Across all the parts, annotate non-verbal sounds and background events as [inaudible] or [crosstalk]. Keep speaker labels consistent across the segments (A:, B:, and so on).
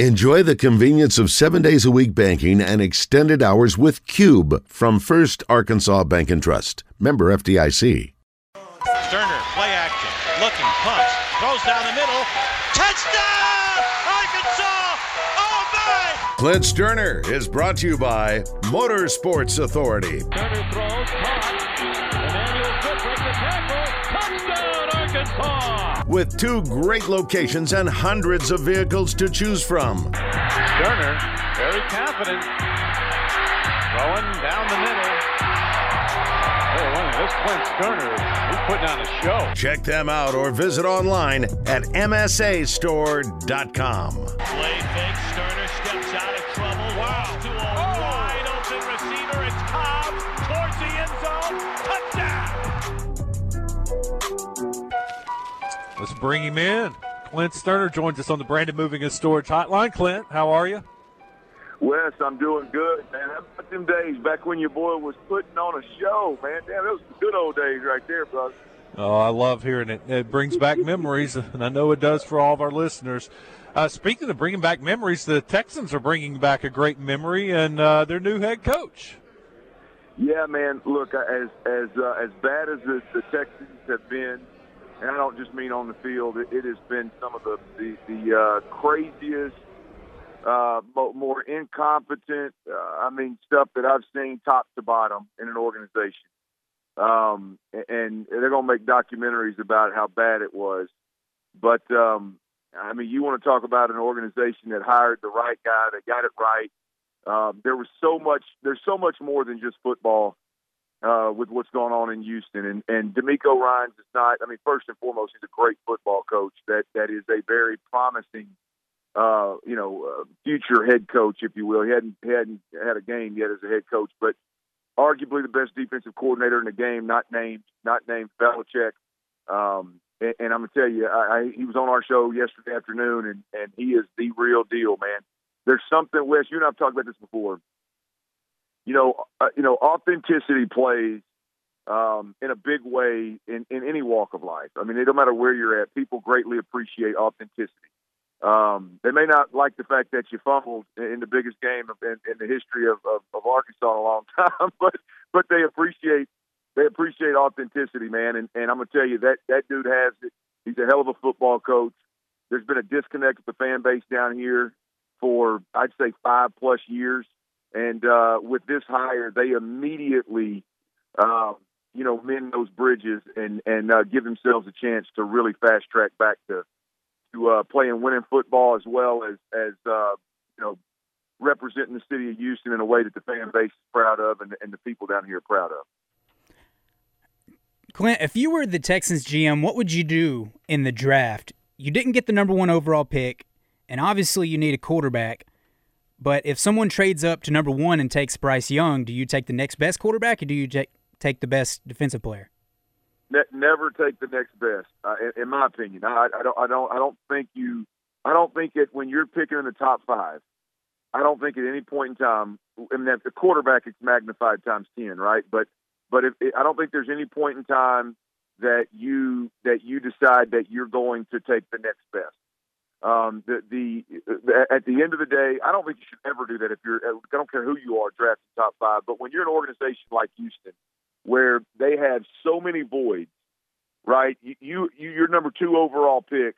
A: Enjoy the convenience of seven days a week banking and extended hours with Cube from First Arkansas Bank and Trust. Member FDIC.
B: Stoerner, play action, looking, punch, throws down the middle, touchdown, Arkansas! Oh my!
A: Clint Stoerner is brought to you by Motorsports Authority.
C: Stoerner throws, caught. Emmanuel Foot the tackle, touchdown, Arkansas!
A: with two great locations and hundreds of vehicles to choose from.
C: Stoerner, very confident, throwing down the middle. Hey, this Clint Stoerner, he's putting on a show.
A: Check them out or visit online at msastore.com.
B: Play fake,
D: bring him in. Clint Stoerner joins us on the Brandon Moving and Storage Hotline. Clint, how are you?
E: Wes, I'm doing good, man. How about them days back when your boy was putting on a show, man? Damn, those were good old days right there, brother.
D: Oh, I love hearing it. It brings back memories, and I know it does for all of our listeners. Uh, speaking of bringing back memories, the Texans are bringing back a great memory and uh, their new head coach.
E: Yeah, man. Look, as as uh, as bad as the, the Texans have been and I don't just mean on the field. It, it has been some of the the, the uh, craziest, uh, more incompetent. Uh, I mean, stuff that I've seen top to bottom in an organization. Um, and they're to make documentaries about how bad it was. But um, I mean, you want to talk about an organization that hired the right guy, that got it right. Um, there was so much. There's so much more than just football uh, with what's going on in Houston. And and DeMeco Ryans is not. I mean, first and foremost, he's a great football coach. That that is a very promising, uh, you know, uh, future head coach, if you will. He hadn't hadn't had a game yet as a head coach, but arguably the best defensive coordinator in the game, not named not named Belichick. Um, and, and I'm gonna tell you, I, I, he was on our show yesterday afternoon, and and he is the real deal, man. There's something, Wes. You and I've talked about this before you know, uh, you know, authenticity plays um, in a big way in, in any walk of life. I mean, it don't matter where you're at. People greatly appreciate authenticity. Um, they may not like the fact that you fumbled in the biggest game in, in the history of, of, of Arkansas in a long [laughs] time, but but they appreciate they appreciate authenticity, man. And, and I'm gonna tell you that that dude has it. He's a hell of a football coach. There's been a disconnect with the fan base down here for I'd say five plus years. And uh, with this hire, they immediately, uh, you know, mend those bridges and and uh, give themselves a chance to really fast track back to to uh, playing winning football as well as as uh, you know representing the city of Houston in a way that the fan base is proud of and, and the people down here are proud of.
F: Clint, if you were the Texans GM, what would you do in the draft? You didn't get the number one overall pick, and obviously you need a quarterback. But if someone trades up to number one and takes Bryce Young, do you take the next best quarterback or do you take the best defensive player?
E: never take the next best, uh, in, my opinion. I, I, don't. I don't. I don't think you. I don't think that when you're picking in the top five, I don't think at any point in time. I mean, the quarterback it's magnified times ten, right? But but if, I don't think there's any point in time that you that you decide that you're going to take the next best. Um, the, the, the at the end of the day, I don't think you should ever do that. If you're, I don't care who you are, drafting top five. But when you're an organization like Houston, where they have so many voids, right? You, you, you your number two overall pick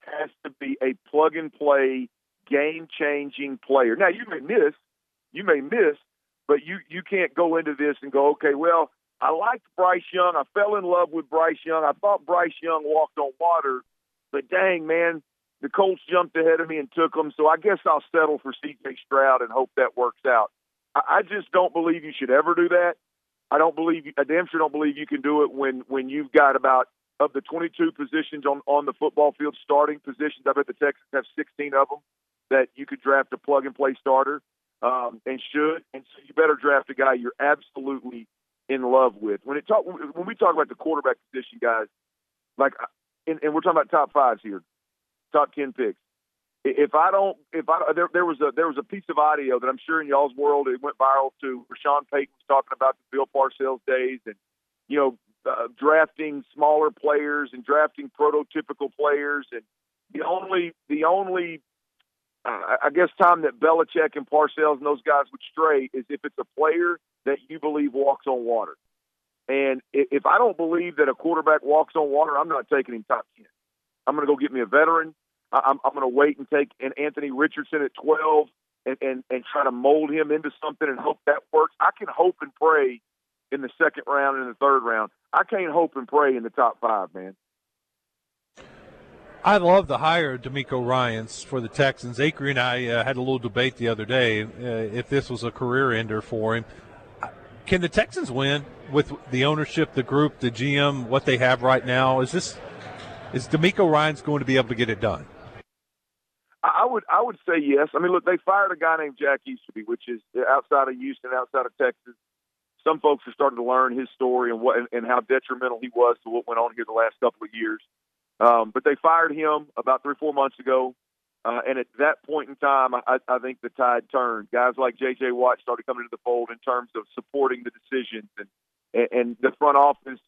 E: has to be a plug and play, game changing player. Now you may miss, you may miss, but you you can't go into this and go, okay, well, I liked Bryce Young, I fell in love with Bryce Young, I thought Bryce Young walked on water, but dang man, the Colts jumped ahead of me and took them, so I guess I'll settle for C.J. Stroud and hope that works out. I, I just don't believe you should ever do that. I don't believe I damn sure don't believe you can do it when when you've got about of the 22 positions on on the football field starting positions. I bet the Texans have 16 of them that you could draft a plug and play starter um, and should. And so you better draft a guy you're absolutely in love with. When it talk when we talk about the quarterback position, guys, like and, and we're talking about top fives here top ten picks. If I don't, if I there, there was a there was a piece of audio that I'm sure in y'all's world it went viral to where Sean Payton was talking about the Bill Parcells days and you know uh, drafting smaller players and drafting prototypical players and the only the only uh, I guess time that Belichick and Parcells and those guys would stray is if it's a player that you believe walks on water. And if I don't believe that a quarterback walks on water, I'm not taking him top ten. I'm going to go get me a veteran. I'm, I'm going to wait and take an Anthony Richardson at 12 and, and and try to mold him into something and hope that works. I can hope and pray in the second round and the third round. I can't hope and pray in the top five, man.
D: I love the hire of DeMeco Ryans for the Texans. Acre and I uh, had a little debate the other day uh, if this was a career ender for him. Can the Texans win with the ownership, the group, the GM, what they have right now? Is this is DeMeco Ryans going to be able to get it done?
E: Would I would say yes. I mean, look, they fired a guy named Jack Easterby, which is outside of Houston, outside of Texas. Some folks are starting to learn his story and what and how detrimental he was to what went on here the last couple of years. Um, but they fired him about three four months ago, uh, and at that point in time, I, I think the tide turned. Guys like J.J. Watt started coming into the fold in terms of supporting the decisions and and the front office.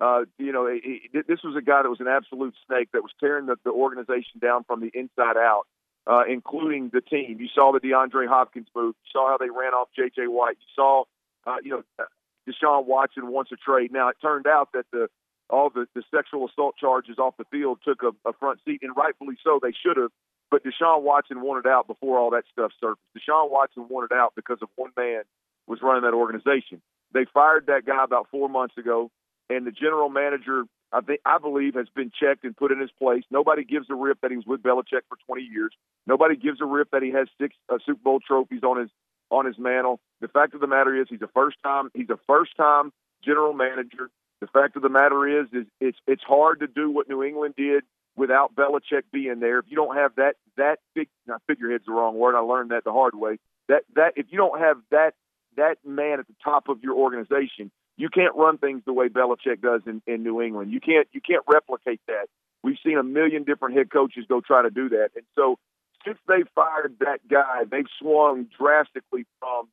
E: Uh, you know, he, this was a guy that was an absolute snake that was tearing the, the organization down from the inside out uh, including the team. You saw the DeAndre Hopkins move. You saw how they ran off J.J. Watt. You saw, uh, you know, Deshaun Watson wants a trade. Now it turned out that the all the, the sexual assault charges off the field took a, a front seat, and rightfully so. They should have. But Deshaun Watson wanted out before all that stuff surfaced. Deshaun Watson wanted out because of one man was running that organization. They fired that guy about four months ago, and the general manager I think I believe has been checked and put in his place. Nobody gives a rip that he was with Belichick for 20 years. Nobody gives a rip that he has six uh, Super Bowl trophies on his on his mantle. The fact of the matter is, he's a first time he's a first time general manager. The fact of the matter is, is it's it's hard to do what New England did without Belichick being there. If you don't have that that big now figurehead's the wrong word. I learned that the hard way. That that if you don't have that that man at the top of your organization, you can't run things the way Belichick does in, in New England. You can't you can't replicate that. We've seen a million different head coaches go try to do that, and so since they fired that guy, they've swung drastically from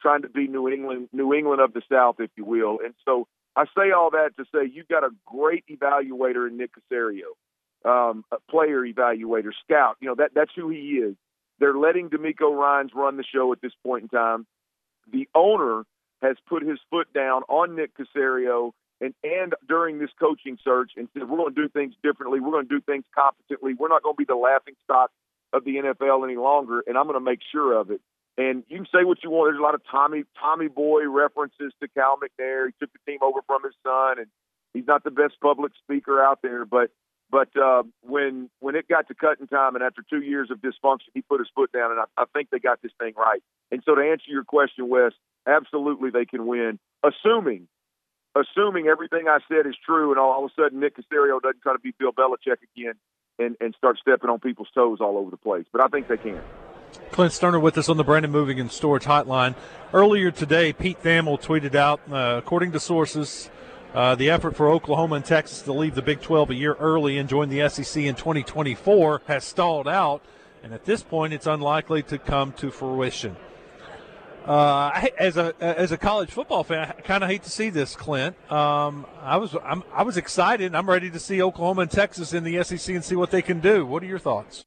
E: trying to be New England New England of the South, if you will. And so I say all that to say you've got a great evaluator in Nick Caserio, um, a player evaluator, scout. You know that that's who he is. They're letting DeMeco Ryans run the show at this point in time. The owner has put his foot down on Nick Caserio and, and during this coaching search and said, we're going to do things differently. We're going to do things competently. We're not going to be the laughing stock of the NFL any longer, and I'm going to make sure of it. And you can say what you want. There's a lot of Tommy Tommy Boy references to Cal McNair. He took the team over from his son, and he's not the best public speaker out there. But but uh, when when it got to cutting time, and after two years of dysfunction, he put his foot down, and I, I think they got this thing right. And so to answer your question, Wes, absolutely they can win, assuming assuming everything I said is true, and all, all of a sudden Nick Caserio doesn't try to be Bill Belichick again and, and start stepping on people's toes all over the place. But I think they can.
D: Clint Stoerner with us on the Brandon Moving and Storage Hotline. Earlier today, Pete Thamel tweeted out, uh, according to sources, uh, the effort for Oklahoma and Texas to leave the Big 12 a year early and join the SEC in 2024 has stalled out, and at this point, it's unlikely to come to fruition. Uh, as a as a college football fan, I kind of hate to see this, Clint. Um, I was I'm, I was excited. I'm ready to see Oklahoma and Texas in the SEC and see what they can do. What are your thoughts?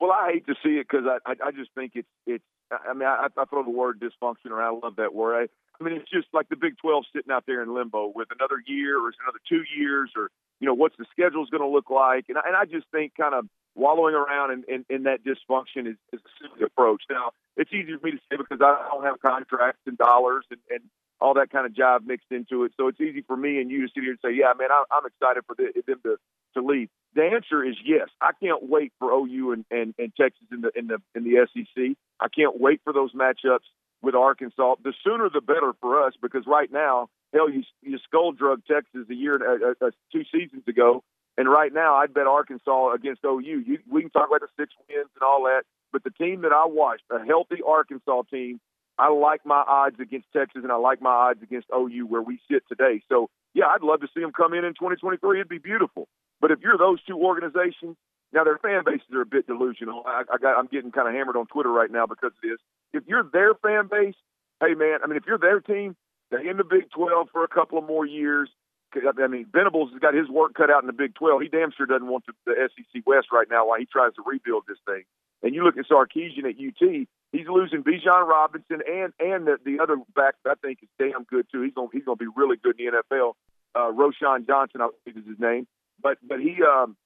E: Well, I hate to see it because I, I I just think it's it's. I mean, I, I throw the word dysfunction around. I love that word. I, mean, it's just like the Big 12 sitting out there in limbo with another year or another two years or, you know, what's the schedule going to look like. And I, and I just think kind of wallowing around in, in, in that dysfunction is, is a silly approach. Now, it's easy for me to say because I don't have contracts and dollars and, and all that kind of job mixed into it. So it's easy for me and you to sit here and say, yeah, man, I, I'm excited for the, them to, to leave. The answer is yes. I can't wait for OU and, and, and Texas in the in the in the SEC. I can't wait for those matchups with Arkansas. The sooner the better for us because right now, hell, you you skull drug Texas a year uh, uh, two seasons ago, and right now, I'd bet Arkansas against OU. You, we can talk about the six wins and all that, but the team that I watched, a healthy Arkansas team, I like my odds against Texas and I like my odds against OU where we sit today. So, yeah, I'd love to see them come in in 2023. It'd be beautiful. But if you're those two organizations, now their fan bases are a bit delusional. I, I got, I'm getting kind of hammered on Twitter right now because of this. If you're their fan base, hey man, I mean, if you're their team, they're in the Big 12 for a couple of more years. I mean, Venables has got his work cut out in the Big 12. He damn sure doesn't want the, the SEC West right now while he tries to rebuild this thing. And you look at Sarkisian at UT, he's losing Bijan Robinson and and the, the other back that I think is damn good too. He's gonna he's gonna be really good in the NFL. Uh, Roschon Johnson, I think is his name. But but he um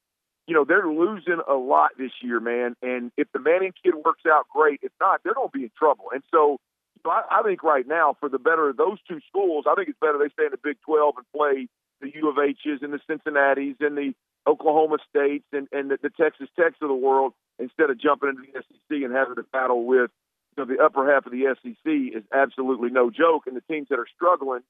E: you know, they're losing a lot this year, man. And if the Manning kid works out, great. If not, they're to be in trouble. And so, so I, I think right now, for the better of those two schools, I think it's better they stay in the Big 12 and play the U of H's and the Cincinnati's and the Oklahoma States and, and the, the Texas Techs of the world instead of jumping into the SEC and having to battle with you know, the upper half of the SEC is absolutely no joke. And the teams that are struggling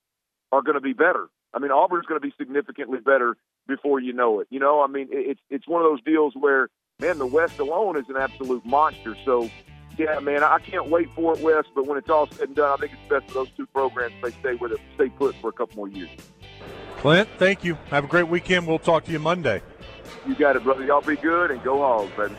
E: are going to be better. I mean, Auburn's going to be significantly better before you know it. You know, I mean, it's it's one of those deals where, man, the West alone is an absolute monster. So, yeah, man, I can't wait for it, West. But when it's all said and done, I think it's best for those two programs they stay with it, stay put for a couple more years.
D: Clint, thank you. Have a great weekend. We'll talk to you Monday.
E: You got it, brother. Y'all be good and go Hogs, baby.